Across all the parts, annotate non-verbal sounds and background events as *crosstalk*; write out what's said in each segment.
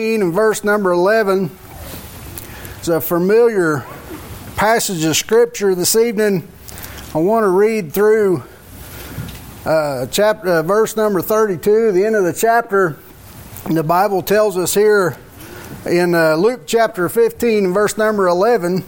in verse number 11 it's a familiar passage of scripture this evening. I want to read through uh, chapter uh, verse number 32 the end of the chapter. The bible tells us here in uh, luke chapter 15 verse number 11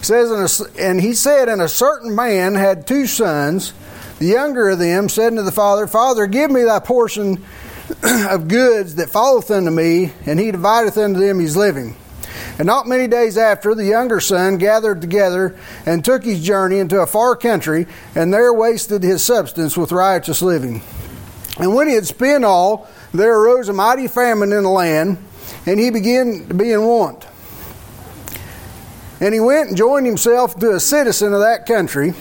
says and he said and a certain man had two sons. The younger of them said unto the father father give me thy portion *clears throat* of goods that falleth unto me, and he divideth unto them his living. And not many days after, the younger son gathered together and took his journey into a far country, and there wasted his substance with riotous living. And when he had spent all, there arose a mighty famine in the land, and he began to be in want. And he went and joined himself to a citizen of that country,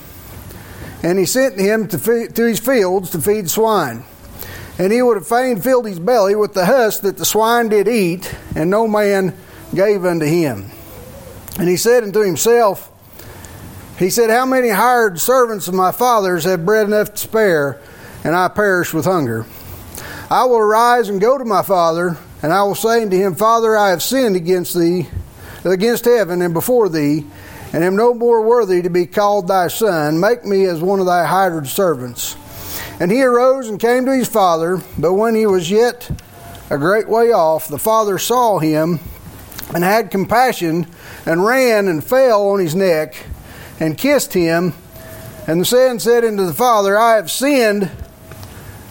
and he sent him to, feed, to his fields to feed swine. And he would have fain filled his belly with the husk that the swine did eat, and no man gave unto him. And he said unto himself, He said, How many hired servants of my father's have bread enough to spare, and I perish with hunger? I will arise and go to my father, and I will say unto him, Father, I have sinned against thee, against heaven and before thee, and am no more worthy to be called thy son. Make me as one of thy hired servants. And he arose and came to his father, but when he was yet a great way off, the father saw him and had compassion and ran and fell on his neck and kissed him. And the son said unto the father, I have sinned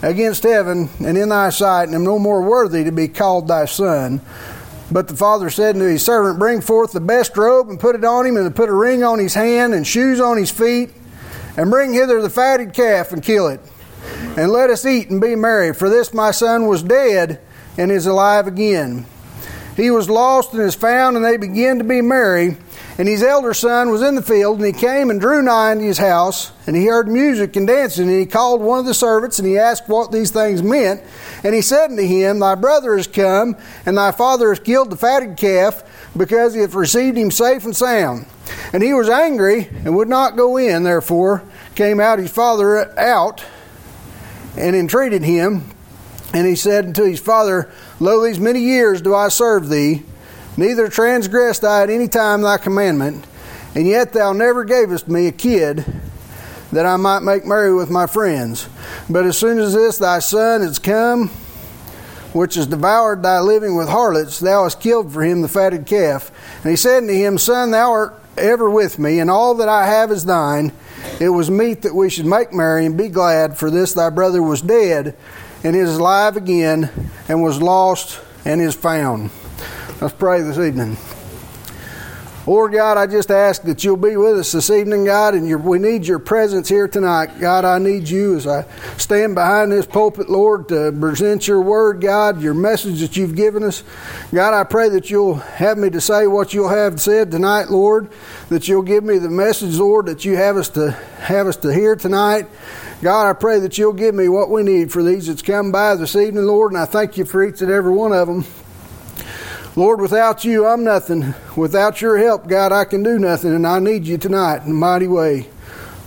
against heaven and in thy sight, and am no more worthy to be called thy son. But the father said unto his servant, Bring forth the best robe and put it on him, and put a ring on his hand and shoes on his feet, and bring hither the fatted calf and kill it and let us eat and be merry. For this my son was dead and is alive again. He was lost and is found, and they began to be merry. And his elder son was in the field, and he came and drew nigh unto his house, and he heard music and dancing. And he called one of the servants, and he asked what these things meant. And he said unto him, Thy brother is come, and thy father has killed the fatted calf, because he hath received him safe and sound. And he was angry, and would not go in. Therefore came out his father out and entreated him. And he said unto his father, Lo, these many years do I serve thee, neither transgressed I at any time thy commandment, and yet thou never gavest me a kid that I might make merry with my friends. But as soon as this thy son is come, which has devoured thy living with harlots, thou hast killed for him the fatted calf. And he said unto him, Son, thou art ever with me, and all that I have is thine. It was meet that we should make merry and be glad, for this thy brother was dead and is alive again, and was lost and is found. Let's pray this evening. Lord God, I just ask that you'll be with us this evening, God, and we need your presence here tonight. God, I need you as I stand behind this pulpit, Lord, to present your word, God, your message that you've given us. God, I pray that you'll have me to say what you'll have said tonight, Lord, that you'll give me the message, Lord, that you have us to have us to hear tonight. God, I pray that you'll give me what we need for these that's come by this evening, Lord, and I thank you for each and every one of them. Lord, without you, I'm nothing. Without your help, God, I can do nothing, and I need you tonight in a mighty way.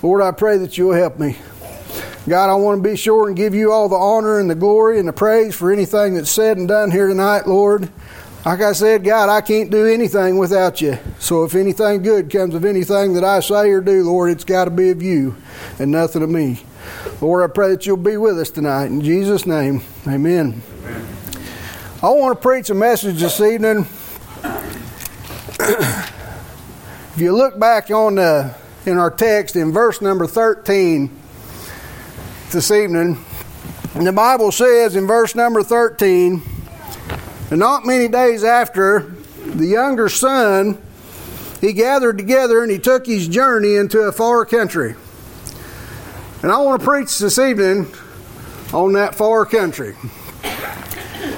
Lord, I pray that you'll help me. God, I want to be sure and give you all the honor and the glory and the praise for anything that's said and done here tonight, Lord. Like I said, God, I can't do anything without you. So if anything good comes of anything that I say or do, Lord, it's got to be of you and nothing of me. Lord, I pray that you'll be with us tonight. In Jesus' name, amen. amen. I want to preach a message this evening. if you look back on the, in our text in verse number 13 this evening, the Bible says in verse number 13, and not many days after, the younger son, he gathered together and he took his journey into a far country. And I want to preach this evening on that far country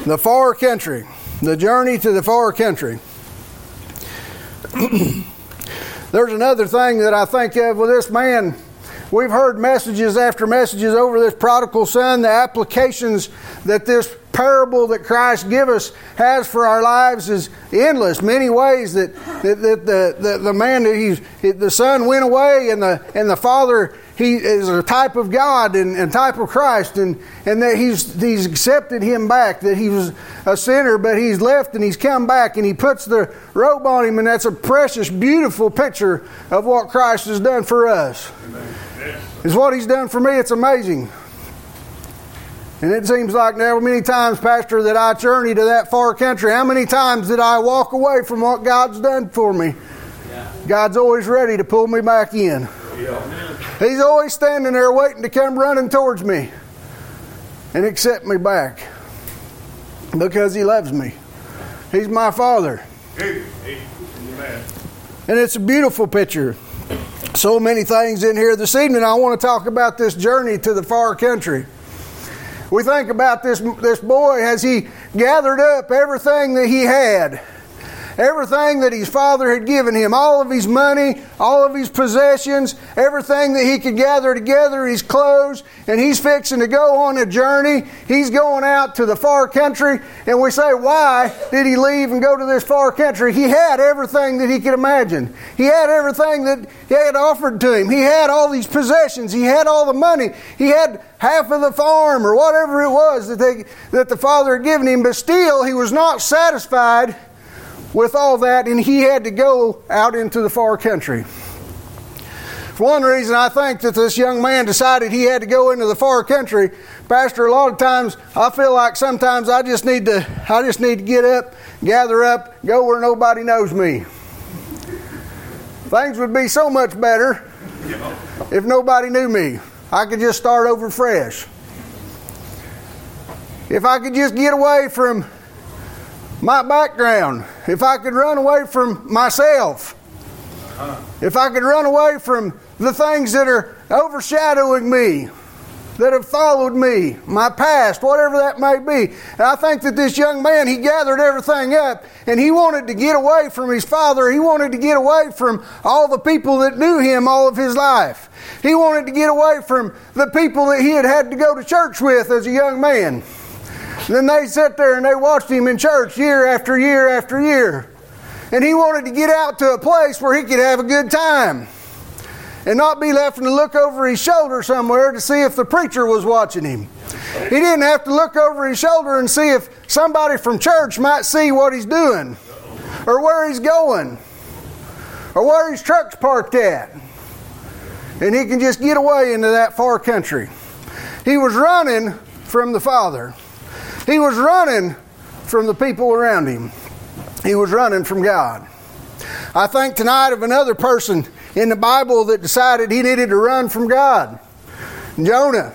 the far country, the journey to the far country. *clears throat* There's another thing that I think of with this man. We've heard messages after messages over this prodigal son, the applications that this parable that Christ give us has for our lives is endless. Many ways that, that, that the, the, the man that he's the son went away and the and the father he is a type of God and, and type of Christ, and, and that he's, he's accepted him back, that he was a sinner, but he's left and he's come back, and he puts the robe on him, and that's a precious, beautiful picture of what Christ has done for us. Is what he's done for me. It's amazing. And it seems like now many times, Pastor, that I journey to that far country. How many times did I walk away from what God's done for me? Yeah. God's always ready to pull me back in. He's always standing there waiting to come running towards me and accept me back because He loves me. He's my Father. And it's a beautiful picture. So many things in here this evening. I want to talk about this journey to the far country. We think about this, this boy as he gathered up everything that he had everything that his father had given him, all of his money, all of his possessions, everything that he could gather together, his clothes, and he's fixing to go on a journey. He's going out to the far country, and we say, why did he leave and go to this far country? He had everything that he could imagine. He had everything that he had offered to him. He had all these possessions. He had all the money. He had half of the farm or whatever it was that, they, that the father had given him, but still he was not satisfied with all that, and he had to go out into the far country. For one reason, I think that this young man decided he had to go into the far country. Pastor, a lot of times I feel like sometimes I just need to I just need to get up, gather up, go where nobody knows me. Things would be so much better if nobody knew me. I could just start over fresh. If I could just get away from my background, if I could run away from myself, if I could run away from the things that are overshadowing me, that have followed me, my past, whatever that may be. And I think that this young man, he gathered everything up and he wanted to get away from his father. He wanted to get away from all the people that knew him all of his life. He wanted to get away from the people that he had had to go to church with as a young man. And then they sat there and they watched him in church year after year after year. And he wanted to get out to a place where he could have a good time and not be left to look over his shoulder somewhere to see if the preacher was watching him. He didn't have to look over his shoulder and see if somebody from church might see what he's doing or where he's going or where his truck's parked at. And he can just get away into that far country. He was running from the Father. He was running from the people around him. He was running from God. I think tonight of another person in the Bible that decided he needed to run from God. Jonah,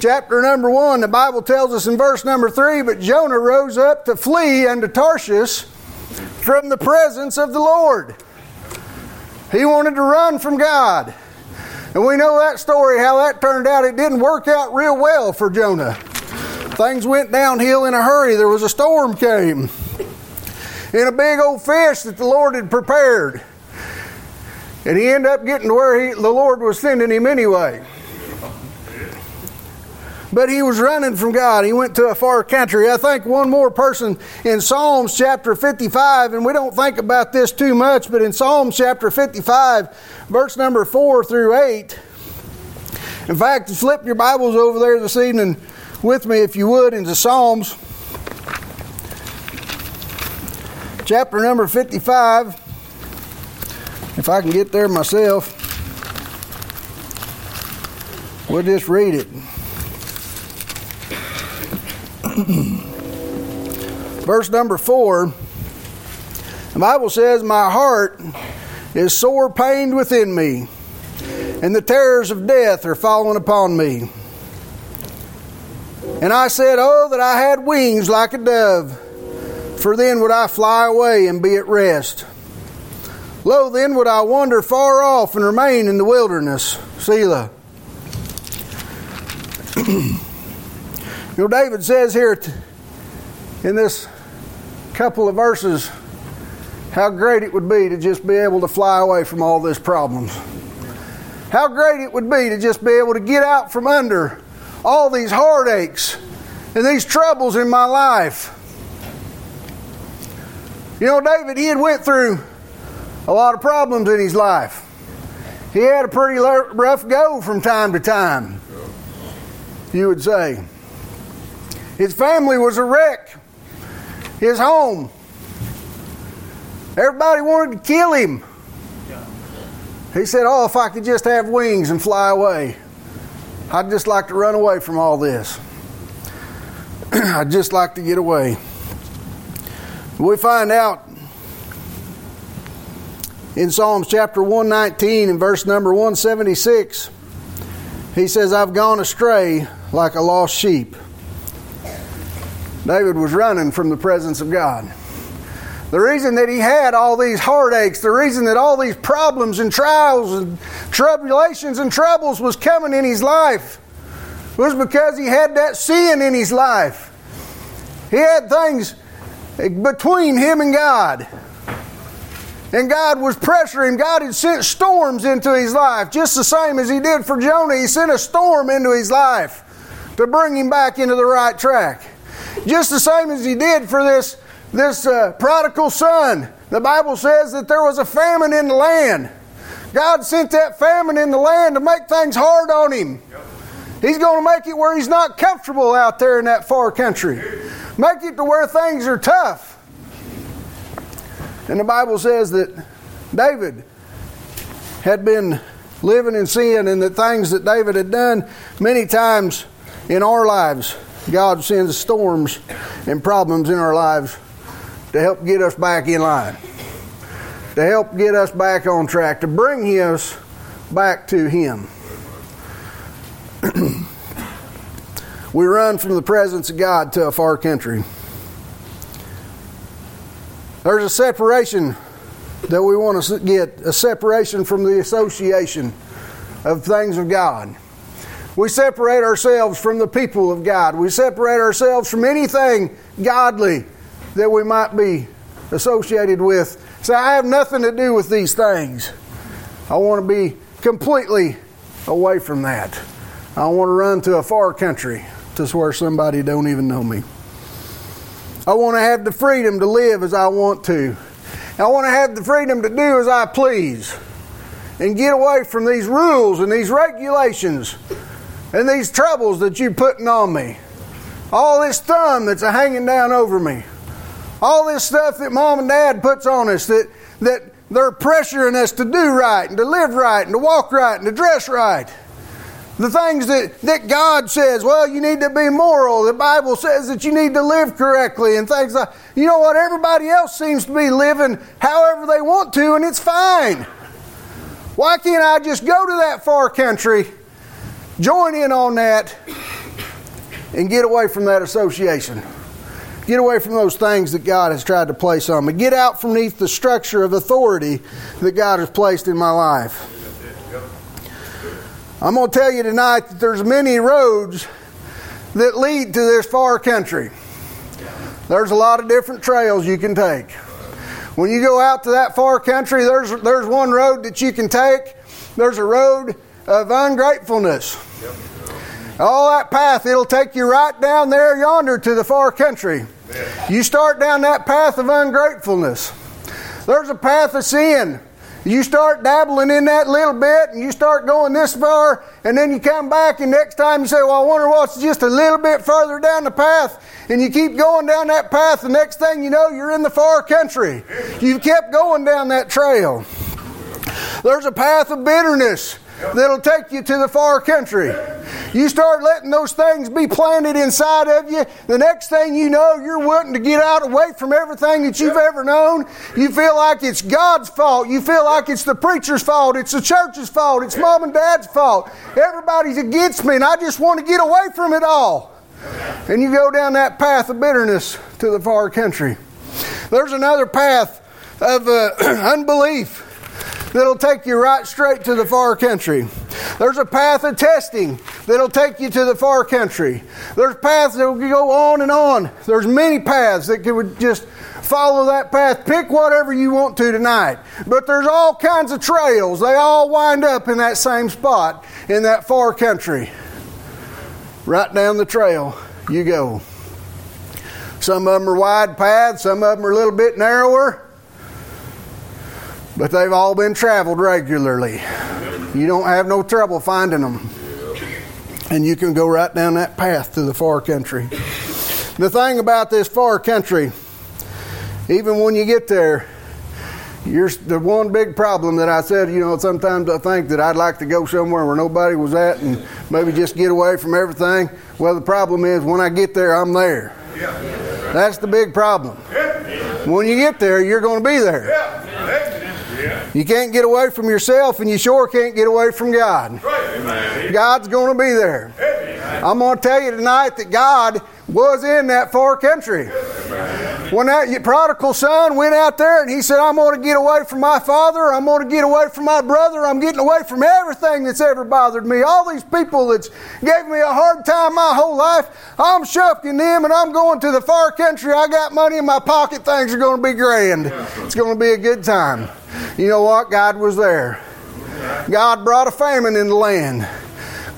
chapter number one, the Bible tells us in verse number three, but Jonah rose up to flee unto Tarshish from the presence of the Lord. He wanted to run from God. And we know that story, how that turned out. It didn't work out real well for Jonah. Things went downhill in a hurry. There was a storm came. And a big old fish that the Lord had prepared. And he ended up getting to where he, the Lord was sending him anyway. But he was running from God. He went to a far country. I think one more person in Psalms chapter 55, and we don't think about this too much, but in Psalms chapter 55, verse number 4 through 8, in fact, flip your Bibles over there this evening with me, if you would, into Psalms chapter number 55. If I can get there myself, we'll just read it. *clears throat* Verse number 4 the Bible says, My heart is sore pained within me, and the terrors of death are falling upon me. And I said, Oh, that I had wings like a dove, for then would I fly away and be at rest. Lo, then would I wander far off and remain in the wilderness. Selah. *clears throat* you know, David says here in this couple of verses how great it would be to just be able to fly away from all these problems. How great it would be to just be able to get out from under all these heartaches and these troubles in my life. You know, David, he had went through a lot of problems in his life. He had a pretty rough go from time to time, you would say. His family was a wreck. His home. Everybody wanted to kill him. He said, Oh, if I could just have wings and fly away, I'd just like to run away from all this. *clears throat* I'd just like to get away. We find out in Psalms chapter 119 and verse number 176, he says, I've gone astray like a lost sheep. David was running from the presence of God. The reason that he had all these heartaches, the reason that all these problems and trials and tribulations and troubles was coming in his life was because he had that sin in his life. He had things between him and God. And God was pressuring. God had sent storms into his life, just the same as he did for Jonah. He sent a storm into his life to bring him back into the right track. Just the same as he did for this, this uh, prodigal son. The Bible says that there was a famine in the land. God sent that famine in the land to make things hard on him. He's going to make it where he's not comfortable out there in that far country. Make it to where things are tough. And the Bible says that David had been living in sin and the things that David had done many times in our lives. God sends storms and problems in our lives to help get us back in line, to help get us back on track, to bring us back to Him. *clears throat* we run from the presence of God to a far country. There's a separation that we want to get a separation from the association of things of God. We separate ourselves from the people of God. We separate ourselves from anything godly that we might be associated with. Say, I have nothing to do with these things. I want to be completely away from that. I want to run to a far country to where somebody don't even know me. I want to have the freedom to live as I want to. I want to have the freedom to do as I please and get away from these rules and these regulations and these troubles that you're putting on me. All this thumb that's hanging down over me. All this stuff that mom and dad puts on us that, that they're pressuring us to do right and to live right and to walk right and to dress right. The things that, that God says, well, you need to be moral. The Bible says that you need to live correctly and things like You know what? Everybody else seems to be living however they want to, and it's fine. Why can't I just go to that far country, join in on that, and get away from that association? Get away from those things that God has tried to place on me. Get out from beneath the structure of authority that God has placed in my life. I'm going to tell you tonight that there's many roads that lead to this far country. There's a lot of different trails you can take. When you go out to that far country, there's, there's one road that you can take. There's a road of ungratefulness. All that path, it'll take you right down there yonder to the far country. You start down that path of ungratefulness. There's a path of sin. You start dabbling in that little bit and you start going this far, and then you come back, and next time you say, Well, I wonder what's just a little bit further down the path. And you keep going down that path, the next thing you know, you're in the far country. You've kept going down that trail. There's a path of bitterness that'll take you to the far country. You start letting those things be planted inside of you, the next thing you know, you're wanting to get out away from everything that you've ever known. You feel like it's God's fault. You feel like it's the preacher's fault. It's the church's fault. It's mom and dad's fault. Everybody's against me, and I just want to get away from it all. And you go down that path of bitterness to the far country. There's another path of uh, *clears throat* unbelief that'll take you right straight to the far country. There's a path of testing that'll take you to the far country. There's paths that will go on and on. There's many paths that could just follow that path. Pick whatever you want to tonight. But there's all kinds of trails. They all wind up in that same spot in that far country. Right down the trail you go. Some of them are wide paths, some of them are a little bit narrower but they've all been traveled regularly. You don't have no trouble finding them. And you can go right down that path to the far country. The thing about this far country, even when you get there, you're, the one big problem that I said, you know, sometimes I think that I'd like to go somewhere where nobody was at and maybe just get away from everything. Well, the problem is when I get there, I'm there. That's the big problem. When you get there, you're going to be there. You can't get away from yourself, and you sure can't get away from God. God's going to be there. I'm going to tell you tonight that God was in that far country. When that prodigal son went out there and he said, I'm going to get away from my father, I'm going to get away from my brother, I'm getting away from everything that's ever bothered me. All these people that gave me a hard time my whole life, I'm shucking them and I'm going to the far country. I got money in my pocket, things are going to be grand. It's going to be a good time. You know what? God was there. God brought a famine in the land.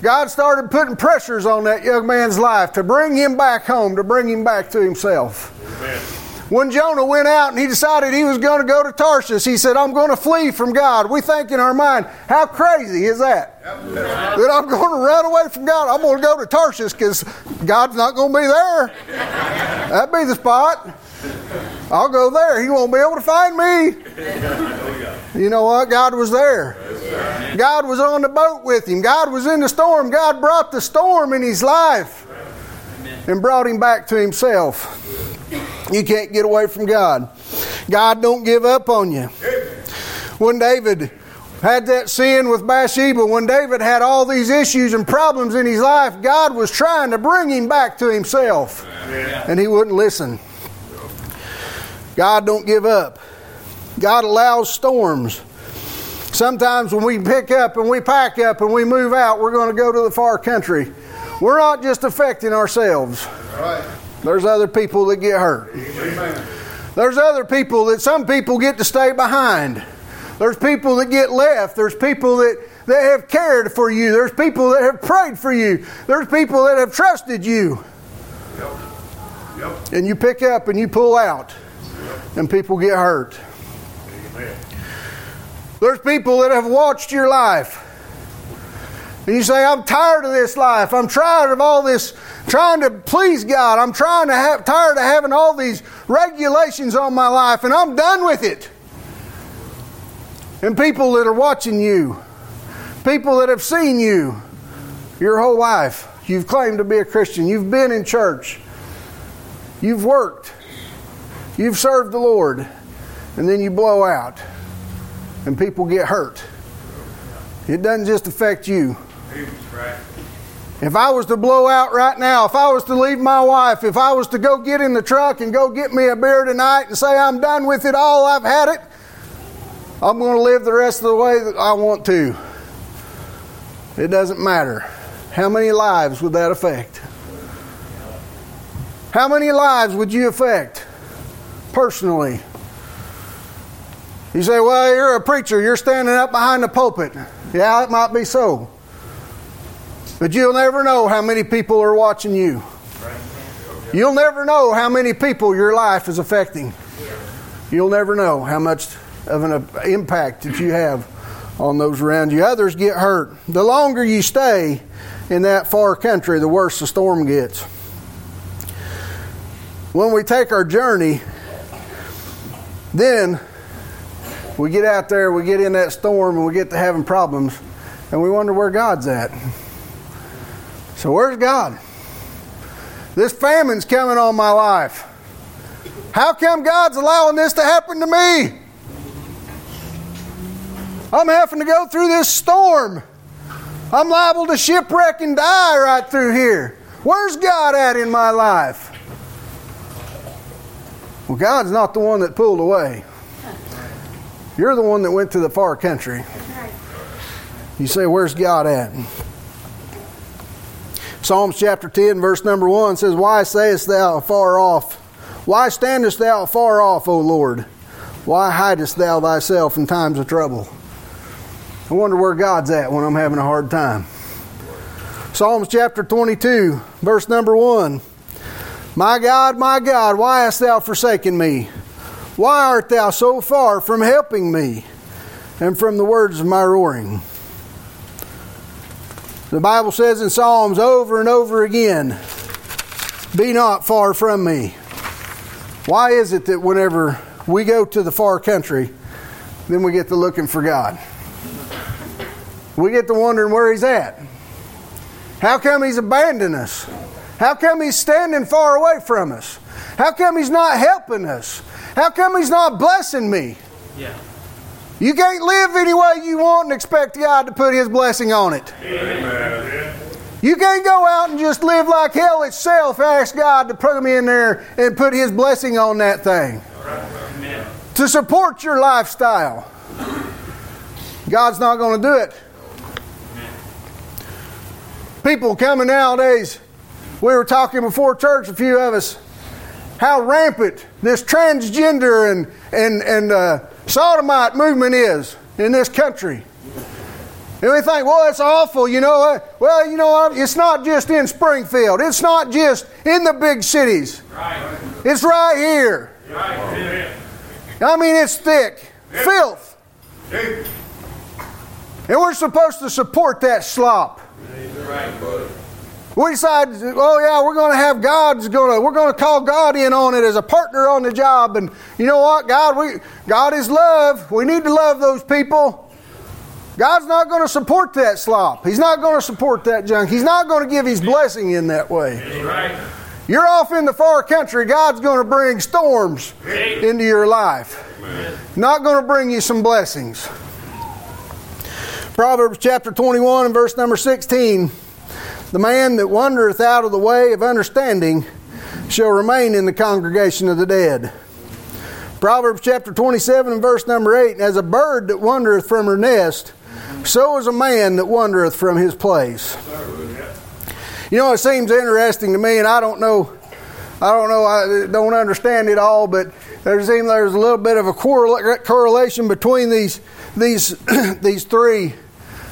God started putting pressures on that young man's life to bring him back home, to bring him back to himself. Amen. When Jonah went out and he decided he was going to go to Tarshish, he said, I'm going to flee from God. We think in our mind, how crazy is that? Yep. That I'm going to run away from God. I'm going to go to Tarshish because God's not going to be there. That'd be the spot. I'll go there. He won't be able to find me. You know what? God was there. God was on the boat with him. God was in the storm. God brought the storm in his life and brought him back to himself. You can't get away from God. God don't give up on you. When David had that sin with Bathsheba, when David had all these issues and problems in his life, God was trying to bring him back to himself. And he wouldn't listen. God don't give up. God allows storms. Sometimes when we pick up and we pack up and we move out, we're going to go to the far country. We're not just affecting ourselves. There's other people that get hurt. There's other people that some people get to stay behind. There's people that get left. There's people that, that have cared for you. There's people that have prayed for you. There's people that have trusted you. Yep. Yep. And you pick up and you pull out and people get hurt. Amen. There's people that have watched your life. And you say, I'm tired of this life. I'm tired of all this trying to please God. I'm trying to have tired of having all these regulations on my life and I'm done with it. And people that are watching you, people that have seen you your whole life. You've claimed to be a Christian. You've been in church. You've worked. You've served the Lord, and then you blow out, and people get hurt. It doesn't just affect you. If I was to blow out right now, if I was to leave my wife, if I was to go get in the truck and go get me a beer tonight and say I'm done with it all, I've had it, I'm going to live the rest of the way that I want to. It doesn't matter. How many lives would that affect? How many lives would you affect? personally. You say, well, you're a preacher, you're standing up behind the pulpit. Yeah, it might be so. But you'll never know how many people are watching you. You'll never know how many people your life is affecting. You'll never know how much of an impact that you have on those around you. Others get hurt. The longer you stay in that far country, the worse the storm gets. When we take our journey, then we get out there, we get in that storm, and we get to having problems, and we wonder where God's at. So, where's God? This famine's coming on my life. How come God's allowing this to happen to me? I'm having to go through this storm. I'm liable to shipwreck and die right through here. Where's God at in my life? Well, God's not the one that pulled away. You're the one that went to the far country. You say, Where's God at? Psalms chapter 10, verse number 1 says, Why sayest thou far off? Why standest thou far off, O Lord? Why hidest thou thyself in times of trouble? I wonder where God's at when I'm having a hard time. Psalms chapter 22, verse number 1. My God, my God, why hast thou forsaken me? Why art thou so far from helping me and from the words of my roaring? The Bible says in Psalms over and over again, Be not far from me. Why is it that whenever we go to the far country, then we get to looking for God? We get to wondering where He's at. How come He's abandoned us? How come He's standing far away from us? How come He's not helping us? How come He's not blessing me? Yeah. You can't live any way you want and expect God to put His blessing on it. Amen. You can't go out and just live like hell itself, ask God to put Him in there and put His blessing on that thing. Amen. To support your lifestyle. God's not going to do it. People coming nowadays, we were talking before church, a few of us, how rampant this transgender and, and, and uh, sodomite movement is in this country. And we think, well, it's awful, you know. Uh, well, you know, it's not just in Springfield. It's not just in the big cities. Right. It's right here. Right. I mean, it's thick. Filth. And we're supposed to support that slop. We decide, oh yeah, we're going to have God's going to, we're going to call God in on it as a partner on the job. And you know what, God, we, God is love. We need to love those people. God's not going to support that slop. He's not going to support that junk. He's not going to give His blessing in that way. You're off in the far country. God's going to bring storms into your life. Not going to bring you some blessings. Proverbs chapter 21 and verse number 16 The man that wandereth out of the way of understanding shall remain in the congregation of the dead. Proverbs chapter 27 and verse number 8 As a bird that wandereth from her nest, so is a man that wandereth from his place. You know, it seems interesting to me, and I don't know, I don't know, I don't understand it all, but there seems there's a little bit of a correlation between these these *clears throat* these three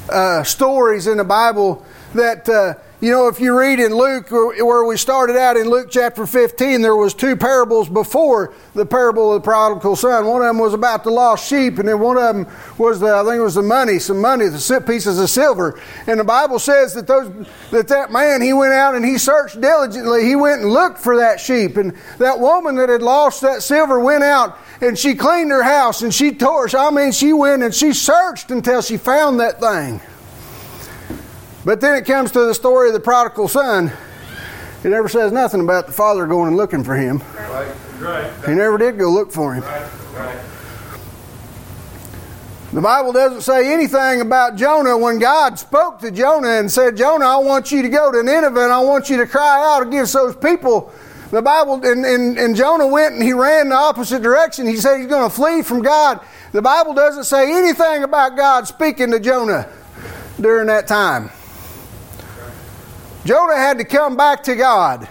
uh, stories in the Bible that uh, you know if you read in Luke where we started out in Luke chapter 15 there was two parables before the parable of the prodigal son one of them was about the lost sheep and then one of them was the I think it was the money some money the pieces of silver and the Bible says that those that that man he went out and he searched diligently he went and looked for that sheep and that woman that had lost that silver went out and she cleaned her house and she tore. I mean, she went and she searched until she found that thing. But then it comes to the story of the prodigal son. It never says nothing about the father going and looking for him. He never did go look for him. The Bible doesn't say anything about Jonah when God spoke to Jonah and said, Jonah, I want you to go to Nineveh and I want you to cry out against those people the Bible, and, and, and Jonah went and he ran the opposite direction. He said he's going to flee from God. The Bible doesn't say anything about God speaking to Jonah during that time. Jonah had to come back to God.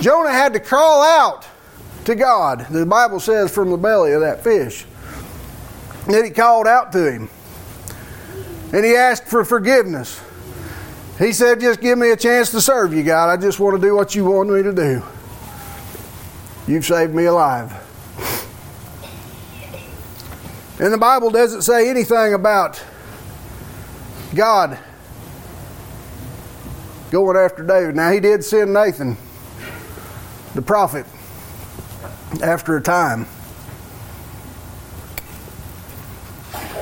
Jonah had to crawl out to God. The Bible says from the belly of that fish. Then he called out to him. And he asked for forgiveness. He said, Just give me a chance to serve you, God. I just want to do what you want me to do. You've saved me alive. And the Bible doesn't say anything about God going after David. Now, he did send Nathan, the prophet, after a time.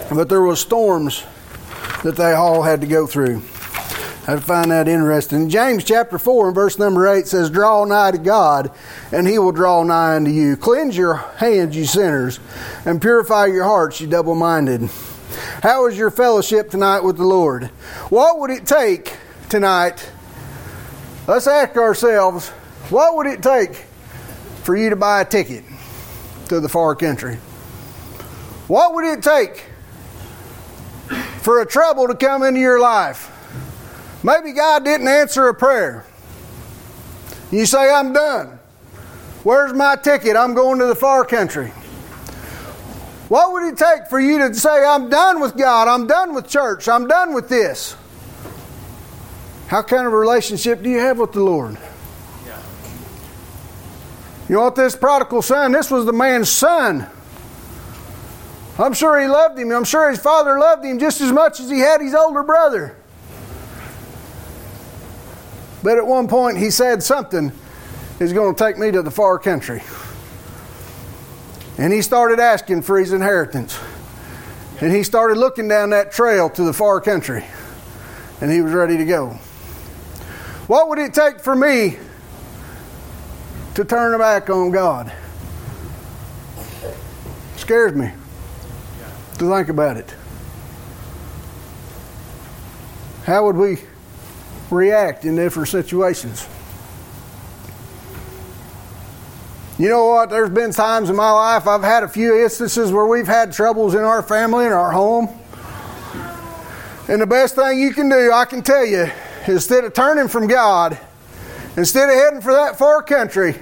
But there was storms that they all had to go through. I find that interesting. James chapter 4 and verse number 8 says, Draw nigh to God, and he will draw nigh unto you. Cleanse your hands, you sinners, and purify your hearts, you double minded. How is your fellowship tonight with the Lord? What would it take tonight? Let's ask ourselves, what would it take for you to buy a ticket to the far country? What would it take for a trouble to come into your life? Maybe God didn't answer a prayer. You say, I'm done. Where's my ticket? I'm going to the far country. What would it take for you to say, I'm done with God, I'm done with church, I'm done with this? How kind of a relationship do you have with the Lord? You know what, this prodigal son, this was the man's son. I'm sure he loved him. I'm sure his father loved him just as much as he had his older brother. But at one point, he said something is going to take me to the far country. And he started asking for his inheritance. And he started looking down that trail to the far country. And he was ready to go. What would it take for me to turn back on God? Scares me to think about it. How would we react in different situations? You know what? There's been times in my life I've had a few instances where we've had troubles in our family and our home. And the best thing you can do, I can tell you, instead of turning from God, instead of heading for that far country,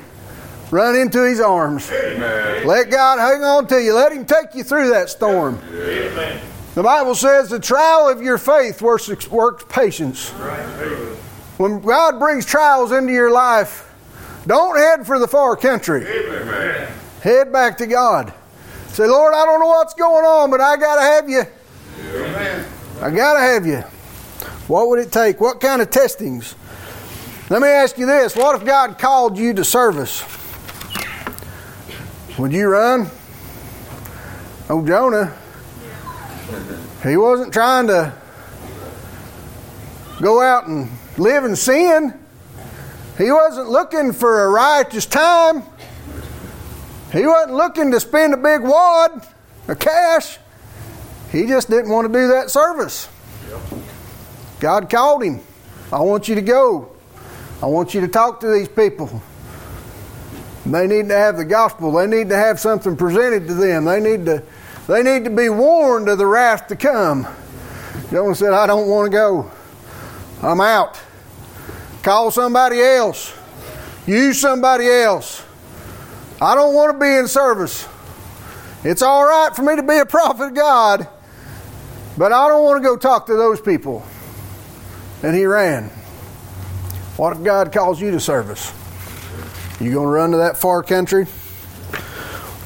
run into His arms. Amen. Let God hang on to you. Let Him take you through that storm. Amen. The Bible says the trial of your faith works, works patience. When God brings trials into your life, don't head for the far country. Head back to God. Say, Lord, I don't know what's going on, but I got to have you. Amen. I got to have you. What would it take? What kind of testings? Let me ask you this what if God called you to service? Would you run? Oh, Jonah, he wasn't trying to go out and live in sin. He wasn't looking for a righteous time. He wasn't looking to spend a big wad of cash. He just didn't want to do that service. God called him. I want you to go. I want you to talk to these people. They need to have the gospel. They need to have something presented to them. They need to, they need to be warned of the wrath to come. Jonah said, I don't want to go. I'm out. Call somebody else. Use somebody else. I don't want to be in service. It's all right for me to be a prophet of God, but I don't want to go talk to those people. And he ran. What if God calls you to service? You going to run to that far country?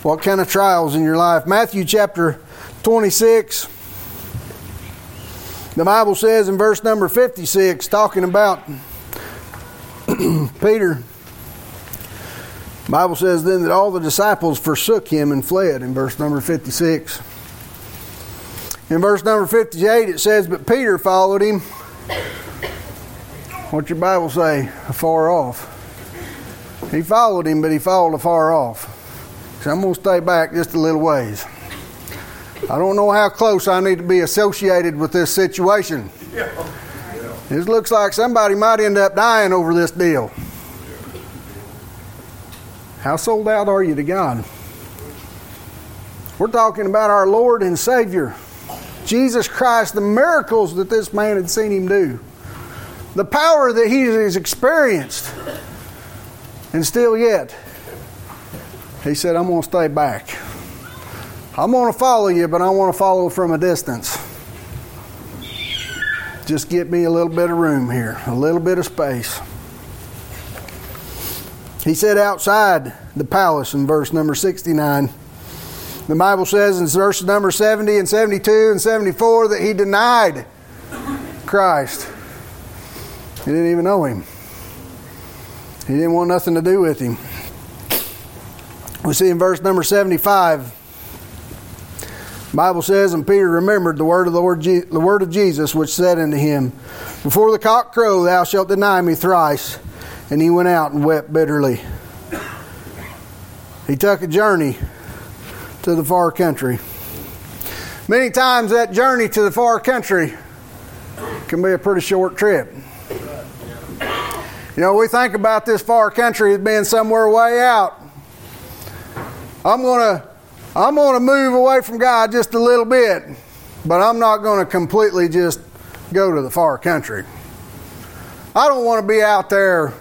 What kind of trials in your life? Matthew chapter 26. The Bible says in verse number 56, talking about *clears throat* Peter, Bible says then that all the disciples forsook him and fled in verse number 56. In verse number 58 it says, But Peter followed him. What's your Bible say? Afar off. He followed him, but he followed afar off. So I'm going to stay back just a little ways. I don't know how close I need to be associated with this situation. It looks like somebody might end up dying over this deal. How sold out are you to God? We're talking about our Lord and Savior, Jesus Christ, the miracles that this man had seen him do, the power that he has experienced. And still yet, he said, I'm going to stay back. I'm going to follow you, but I want to follow from a distance. Just get me a little bit of room here, a little bit of space. He said outside the palace in verse number 69. The Bible says in verse number 70 and 72 and 74 that he denied Christ. He didn't even know him. He didn't want nothing to do with him. We see in verse number 75, Bible says, and Peter remembered the word of the Lord, the word of Jesus, which said unto him, Before the cock crow, thou shalt deny me thrice. And he went out and wept bitterly. He took a journey to the far country. Many times that journey to the far country can be a pretty short trip. You know, we think about this far country as being somewhere way out. I'm going to I'm going to move away from God just a little bit, but I'm not going to completely just go to the far country. I don't want to be out there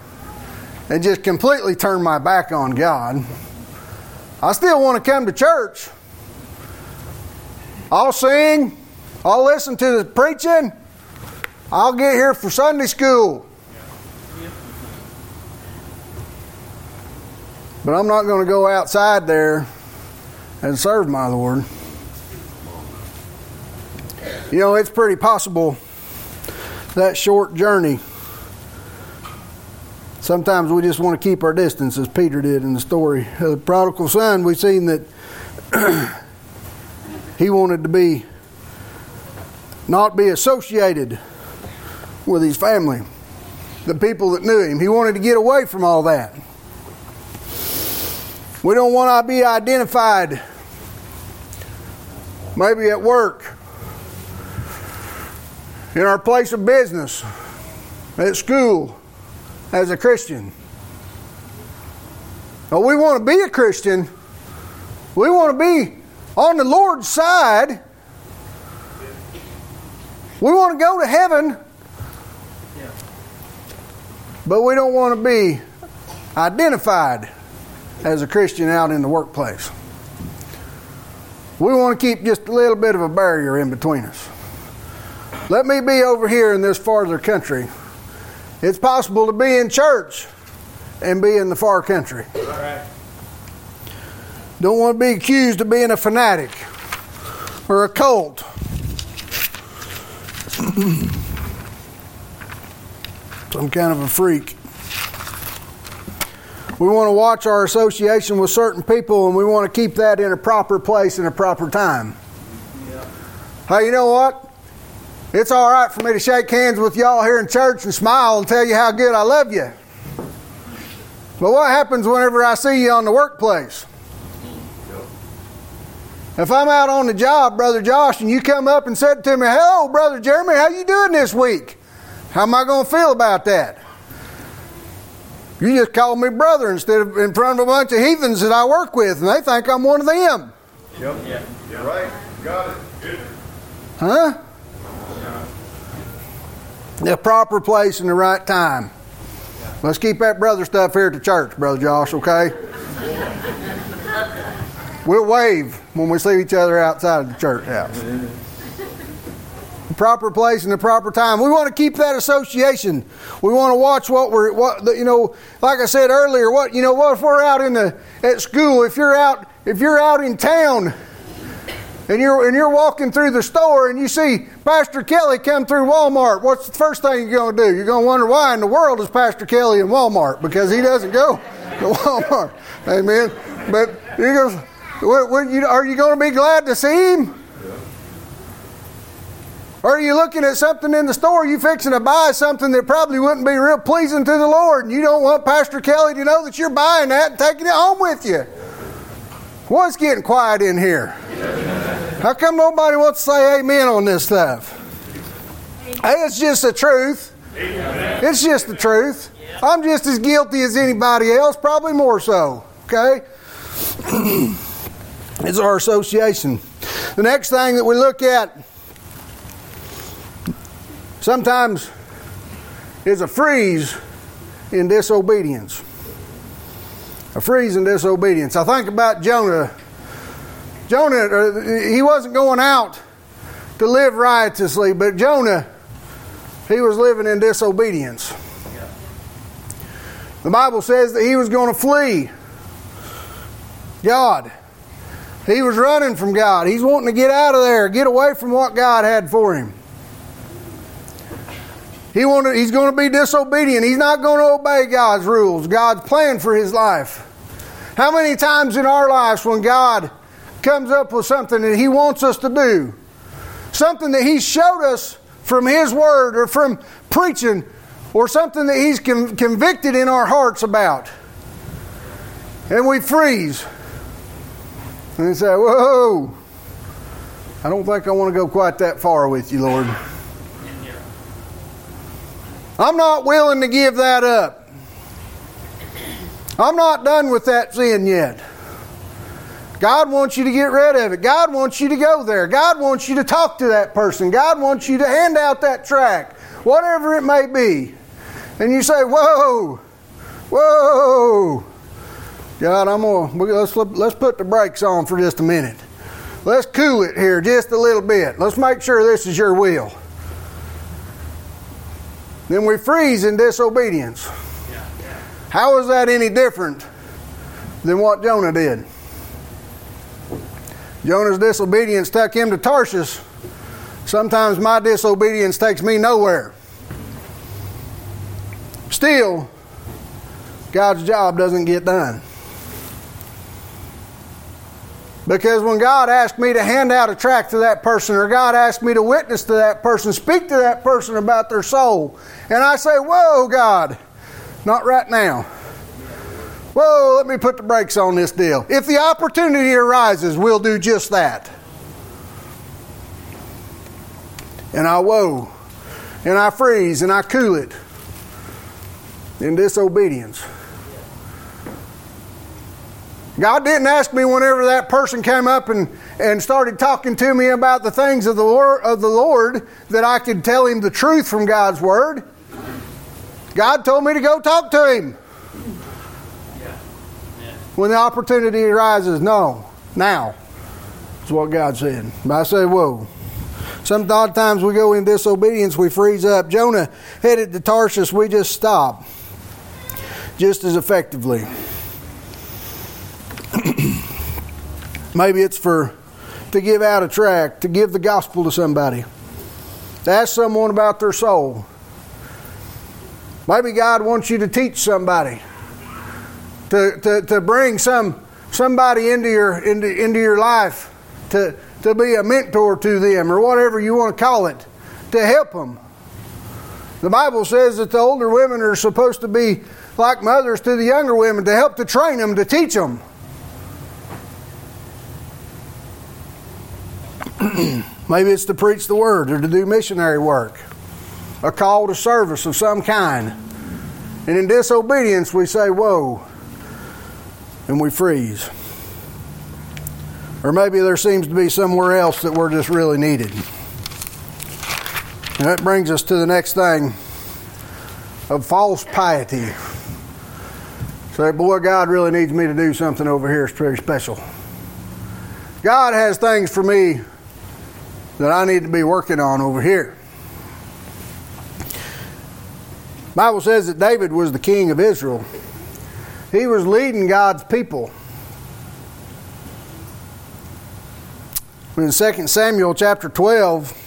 and just completely turn my back on God. I still want to come to church. I'll sing, I'll listen to the preaching, I'll get here for Sunday school. But I'm not going to go outside there and serve my Lord. You know, it's pretty possible that short journey Sometimes we just want to keep our distance, as Peter did in the story. Of the prodigal son, we've seen that *clears throat* he wanted to be not be associated with his family, the people that knew him. He wanted to get away from all that. We don't want to be identified maybe at work, in our place of business, at school, as a Christian. But we want to be a Christian. We want to be on the Lord's side. We want to go to heaven. But we don't want to be identified as a Christian out in the workplace. We want to keep just a little bit of a barrier in between us. Let me be over here in this farther country. It's possible to be in church and be in the far country. Don't want to be accused of being a fanatic or a cult. *clears throat* Some kind of a freak. We want to watch our association with certain people and we want to keep that in a proper place in a proper time. Yeah. Hey, you know what? It's all right for me to shake hands with y'all here in church and smile and tell you how good I love you. But what happens whenever I see you on the workplace? If I'm out on the job, Brother Josh, and you come up and said to me, Hello, Brother Jeremy, how you doing this week? How am I going to feel about that? You just call me brother instead of in front of a bunch of heathens that I work with, and they think I'm one of them. Yep. Yeah. You're right. Got it. Good. Huh? The proper place and the right time. Let's keep that brother stuff here at the church, Brother Josh, okay? We'll wave when we see each other outside of the church house the proper place and the proper time. We want to keep that association. We want to watch what we're, what you know, like I said earlier. What you know, what if we're out in the at school? If you're out, if you're out in town, and you're and you're walking through the store and you see Pastor Kelly come through Walmart, what's the first thing you're going to do? You're going to wonder why in the world is Pastor Kelly in Walmart because he doesn't go to *laughs* Walmart. Amen. But you go, are you going to be glad to see him? Or are you looking at something in the store, you fixing to buy something that probably wouldn't be real pleasing to the Lord, and you don't want Pastor Kelly to know that you're buying that and taking it home with you? What's getting quiet in here? How come nobody wants to say amen on this stuff? Hey, it's just the truth. It's just the truth. I'm just as guilty as anybody else, probably more so. Okay? *clears throat* it's our association. The next thing that we look at sometimes is a freeze in disobedience. A freeze in disobedience. I think about Jonah. Jonah, uh, he wasn't going out to live riotously, but Jonah, he was living in disobedience. The Bible says that he was going to flee God. He was running from God. He's wanting to get out of there, get away from what God had for him. He wanted, he's going to be disobedient. He's not going to obey God's rules, God's plan for his life. How many times in our lives when God comes up with something that He wants us to do, something that He showed us from His Word or from preaching, or something that He's convicted in our hearts about, and we freeze and say, Whoa, I don't think I want to go quite that far with you, Lord. I'm not willing to give that up. I'm not done with that sin yet. God wants you to get rid of it. God wants you to go there. God wants you to talk to that person. God wants you to hand out that tract, whatever it may be. And you say, Whoa, whoa. God, I'm gonna let's let's put the brakes on for just a minute. Let's cool it here just a little bit. Let's make sure this is your will. Then we freeze in disobedience. How is that any different than what Jonah did? Jonah's disobedience took him to Tarshish. Sometimes my disobedience takes me nowhere. Still, God's job doesn't get done. Because when God asked me to hand out a tract to that person, or God asked me to witness to that person, speak to that person about their soul, and I say, Whoa, God, not right now. Whoa, let me put the brakes on this deal. If the opportunity arises, we'll do just that. And I whoa, and I freeze, and I cool it in disobedience. God didn't ask me whenever that person came up and, and started talking to me about the things of the, Lord, of the Lord that I could tell him the truth from God's Word. God told me to go talk to him. When the opportunity arises, no, now is what God said. But I say, whoa. Sometimes we go in disobedience, we freeze up. Jonah headed to Tarshish, we just stop just as effectively. *clears throat* Maybe it's for to give out a tract, to give the gospel to somebody, to ask someone about their soul. Maybe God wants you to teach somebody, to, to, to bring some somebody into your into, into your life, to, to be a mentor to them, or whatever you want to call it, to help them. The Bible says that the older women are supposed to be like mothers to the younger women, to help to train them, to teach them. *clears throat* Maybe it's to preach the word or to do missionary work, a call to service of some kind. And in disobedience, we say, Whoa, and we freeze. Or maybe there seems to be somewhere else that we're just really needed. And that brings us to the next thing of false piety. Say, boy, God really needs me to do something over here. It's pretty special. God has things for me that I need to be working on over here. Bible says that David was the king of Israel. He was leading God's people. In 2 Samuel chapter 12,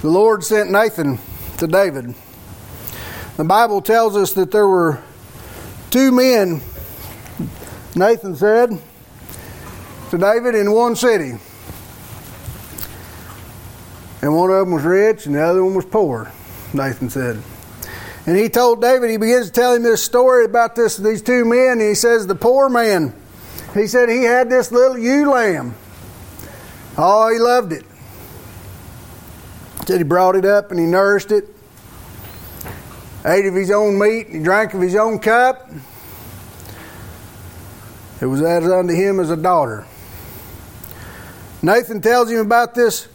the Lord sent Nathan to David. The Bible tells us that there were two men, Nathan said, to David in one city. And one of them was rich and the other one was poor, Nathan said. And he told David, he begins to tell him this story about this these two men. And he says, The poor man, he said he had this little ewe lamb. Oh, he loved it. Said he brought it up and he nourished it, ate of his own meat, and he drank of his own cup. It was as unto him as a daughter. Nathan tells him about this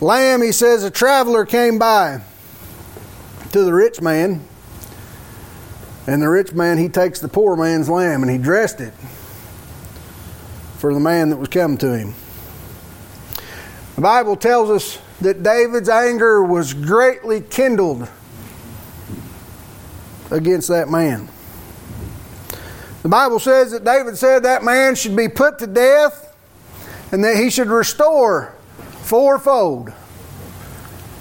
lamb, he says, a traveler came by to the rich man. And the rich man, he takes the poor man's lamb and he dressed it for the man that was coming to him. The Bible tells us that David's anger was greatly kindled against that man. The Bible says that David said that man should be put to death and that he should restore fourfold.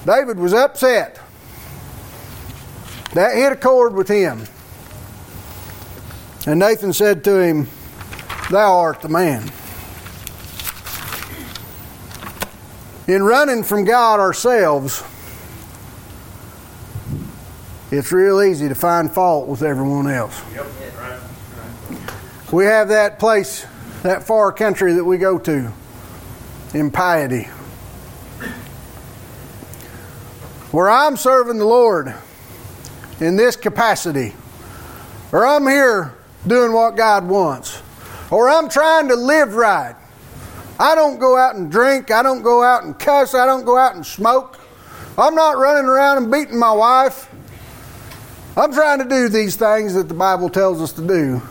David was upset. That hit a chord with him. And Nathan said to him, Thou art the man. In running from God ourselves, it's real easy to find fault with everyone else. Yep. Right. Right. We have that place, that far country that we go to, impiety. Where I'm serving the Lord in this capacity, or I'm here doing what God wants, or I'm trying to live right. I don't go out and drink, I don't go out and cuss, I don't go out and smoke. I'm not running around and beating my wife. I'm trying to do these things that the Bible tells us to do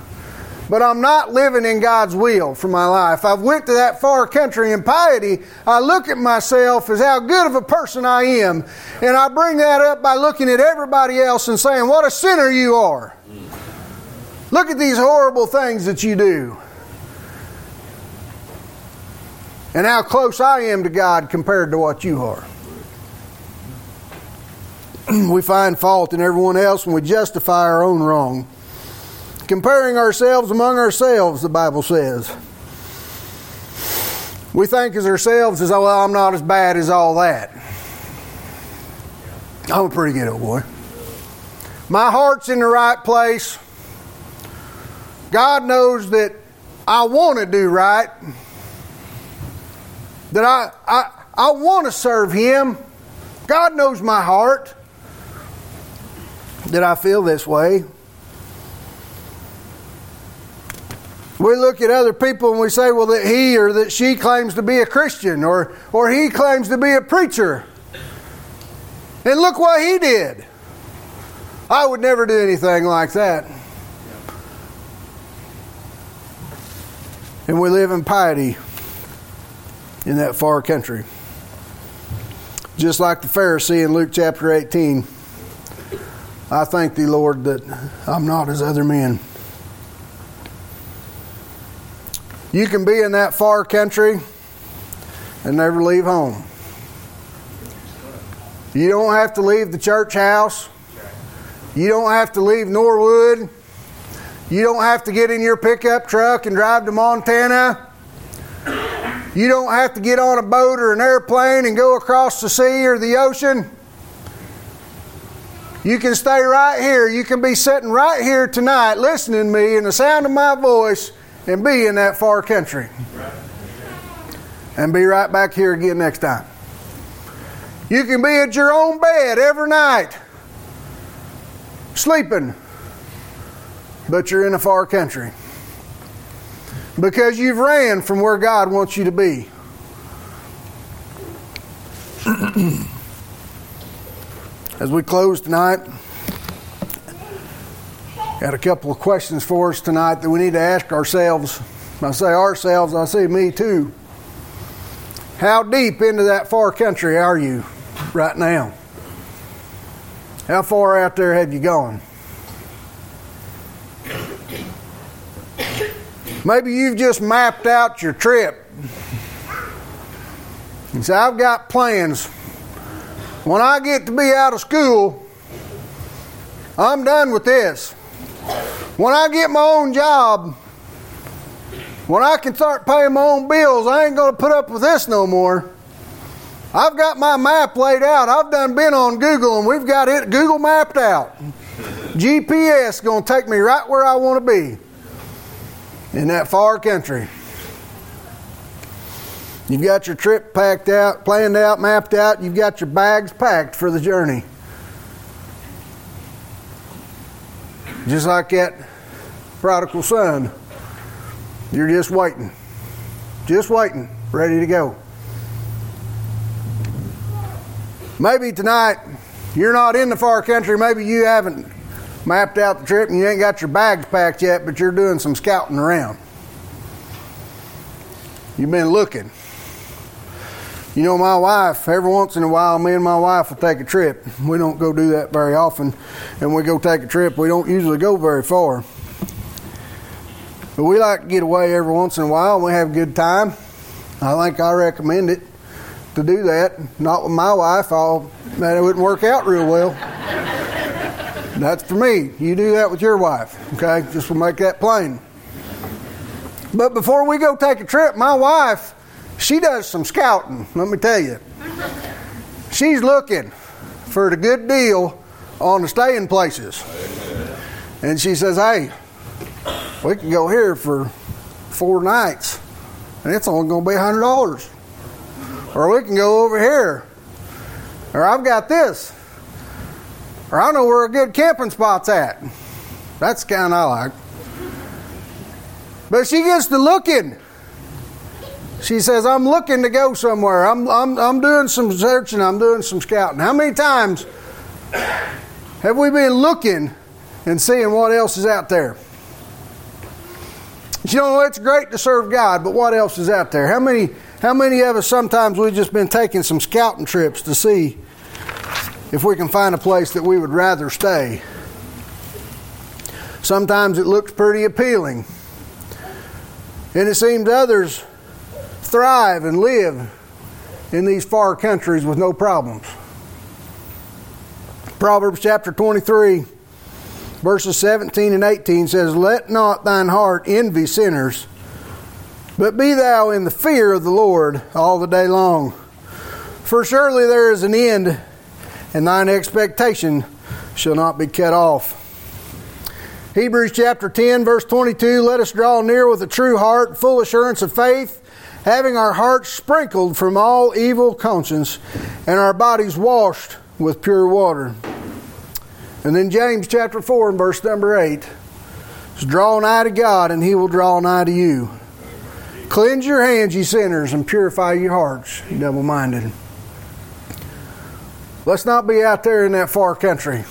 but I'm not living in God's will for my life. I've went to that far country in piety. I look at myself as how good of a person I am, and I bring that up by looking at everybody else and saying, "What a sinner you are." Look at these horrible things that you do. And how close I am to God compared to what you are. *clears throat* we find fault in everyone else and we justify our own wrong. Comparing ourselves among ourselves, the Bible says. We think as ourselves as, oh, well, I'm not as bad as all that. I'm a pretty good old boy. My heart's in the right place. God knows that I want to do right. That I, I, I want to serve Him. God knows my heart. That I feel this way. We look at other people and we say, well, that he or that she claims to be a Christian or, or he claims to be a preacher. And look what he did. I would never do anything like that. And we live in piety in that far country. Just like the Pharisee in Luke chapter 18. I thank thee, Lord, that I'm not as other men. You can be in that far country and never leave home. You don't have to leave the church house. You don't have to leave Norwood. You don't have to get in your pickup truck and drive to Montana. You don't have to get on a boat or an airplane and go across the sea or the ocean. You can stay right here. You can be sitting right here tonight listening to me and the sound of my voice and be in that far country. And be right back here again next time. You can be at your own bed every night, sleeping, but you're in a far country. Because you've ran from where God wants you to be. *clears throat* As we close tonight, Got a couple of questions for us tonight that we need to ask ourselves. I say ourselves, I say me too. How deep into that far country are you right now? How far out there have you gone? Maybe you've just mapped out your trip. And say, I've got plans. When I get to be out of school, I'm done with this. When I get my own job, when I can start paying my own bills, I ain't going to put up with this no more. I've got my map laid out. I've done been on Google and we've got it Google mapped out. GPS going to take me right where I want to be in that far country. You've got your trip packed out, planned out, mapped out. You've got your bags packed for the journey. Just like that prodigal son, you're just waiting. Just waiting, ready to go. Maybe tonight you're not in the far country, maybe you haven't mapped out the trip and you ain't got your bags packed yet, but you're doing some scouting around. You've been looking. You know, my wife, every once in a while, me and my wife will take a trip. We don't go do that very often. And we go take a trip, we don't usually go very far. But we like to get away every once in a while we have a good time. I think I recommend it to do that. Not with my wife, I'll, man, it wouldn't work out real well. That's for me. You do that with your wife, okay? Just to make that plain. But before we go take a trip, my wife she does some scouting, let me tell you. She's looking for the good deal on the staying places. And she says, Hey, we can go here for four nights, and it's only going to be $100. Or we can go over here. Or I've got this. Or I know where a good camping spot's at. That's the kind I like. But she gets to looking. She says, I'm looking to go somewhere. I'm, I'm, I'm doing some searching. I'm doing some scouting. How many times have we been looking and seeing what else is out there? You know, it's great to serve God, but what else is out there? How many, how many of us sometimes we've just been taking some scouting trips to see if we can find a place that we would rather stay? Sometimes it looks pretty appealing. And it seems others thrive and live in these far countries with no problems. Proverbs chapter 23, verses 17 and 18 says, Let not thine heart envy sinners, but be thou in the fear of the Lord all the day long. For surely there is an end, and thine expectation shall not be cut off. Hebrews chapter 10, verse 22 Let us draw near with a true heart, full assurance of faith, having our hearts sprinkled from all evil conscience, and our bodies washed with pure water. And then James chapter 4 and verse number 8 is draw nigh to God, and he will draw nigh to you. Cleanse your hands, ye sinners, and purify your hearts, ye double minded. Let's not be out there in that far country.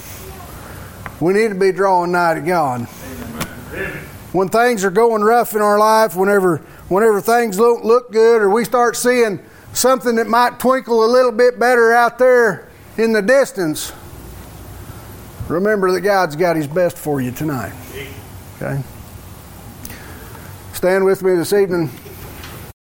We need to be drawing nigh to God. When things are going rough in our life, whenever whenever things don't look good, or we start seeing something that might twinkle a little bit better out there in the distance, remember that God's got His best for you tonight. Okay? Stand with me this evening.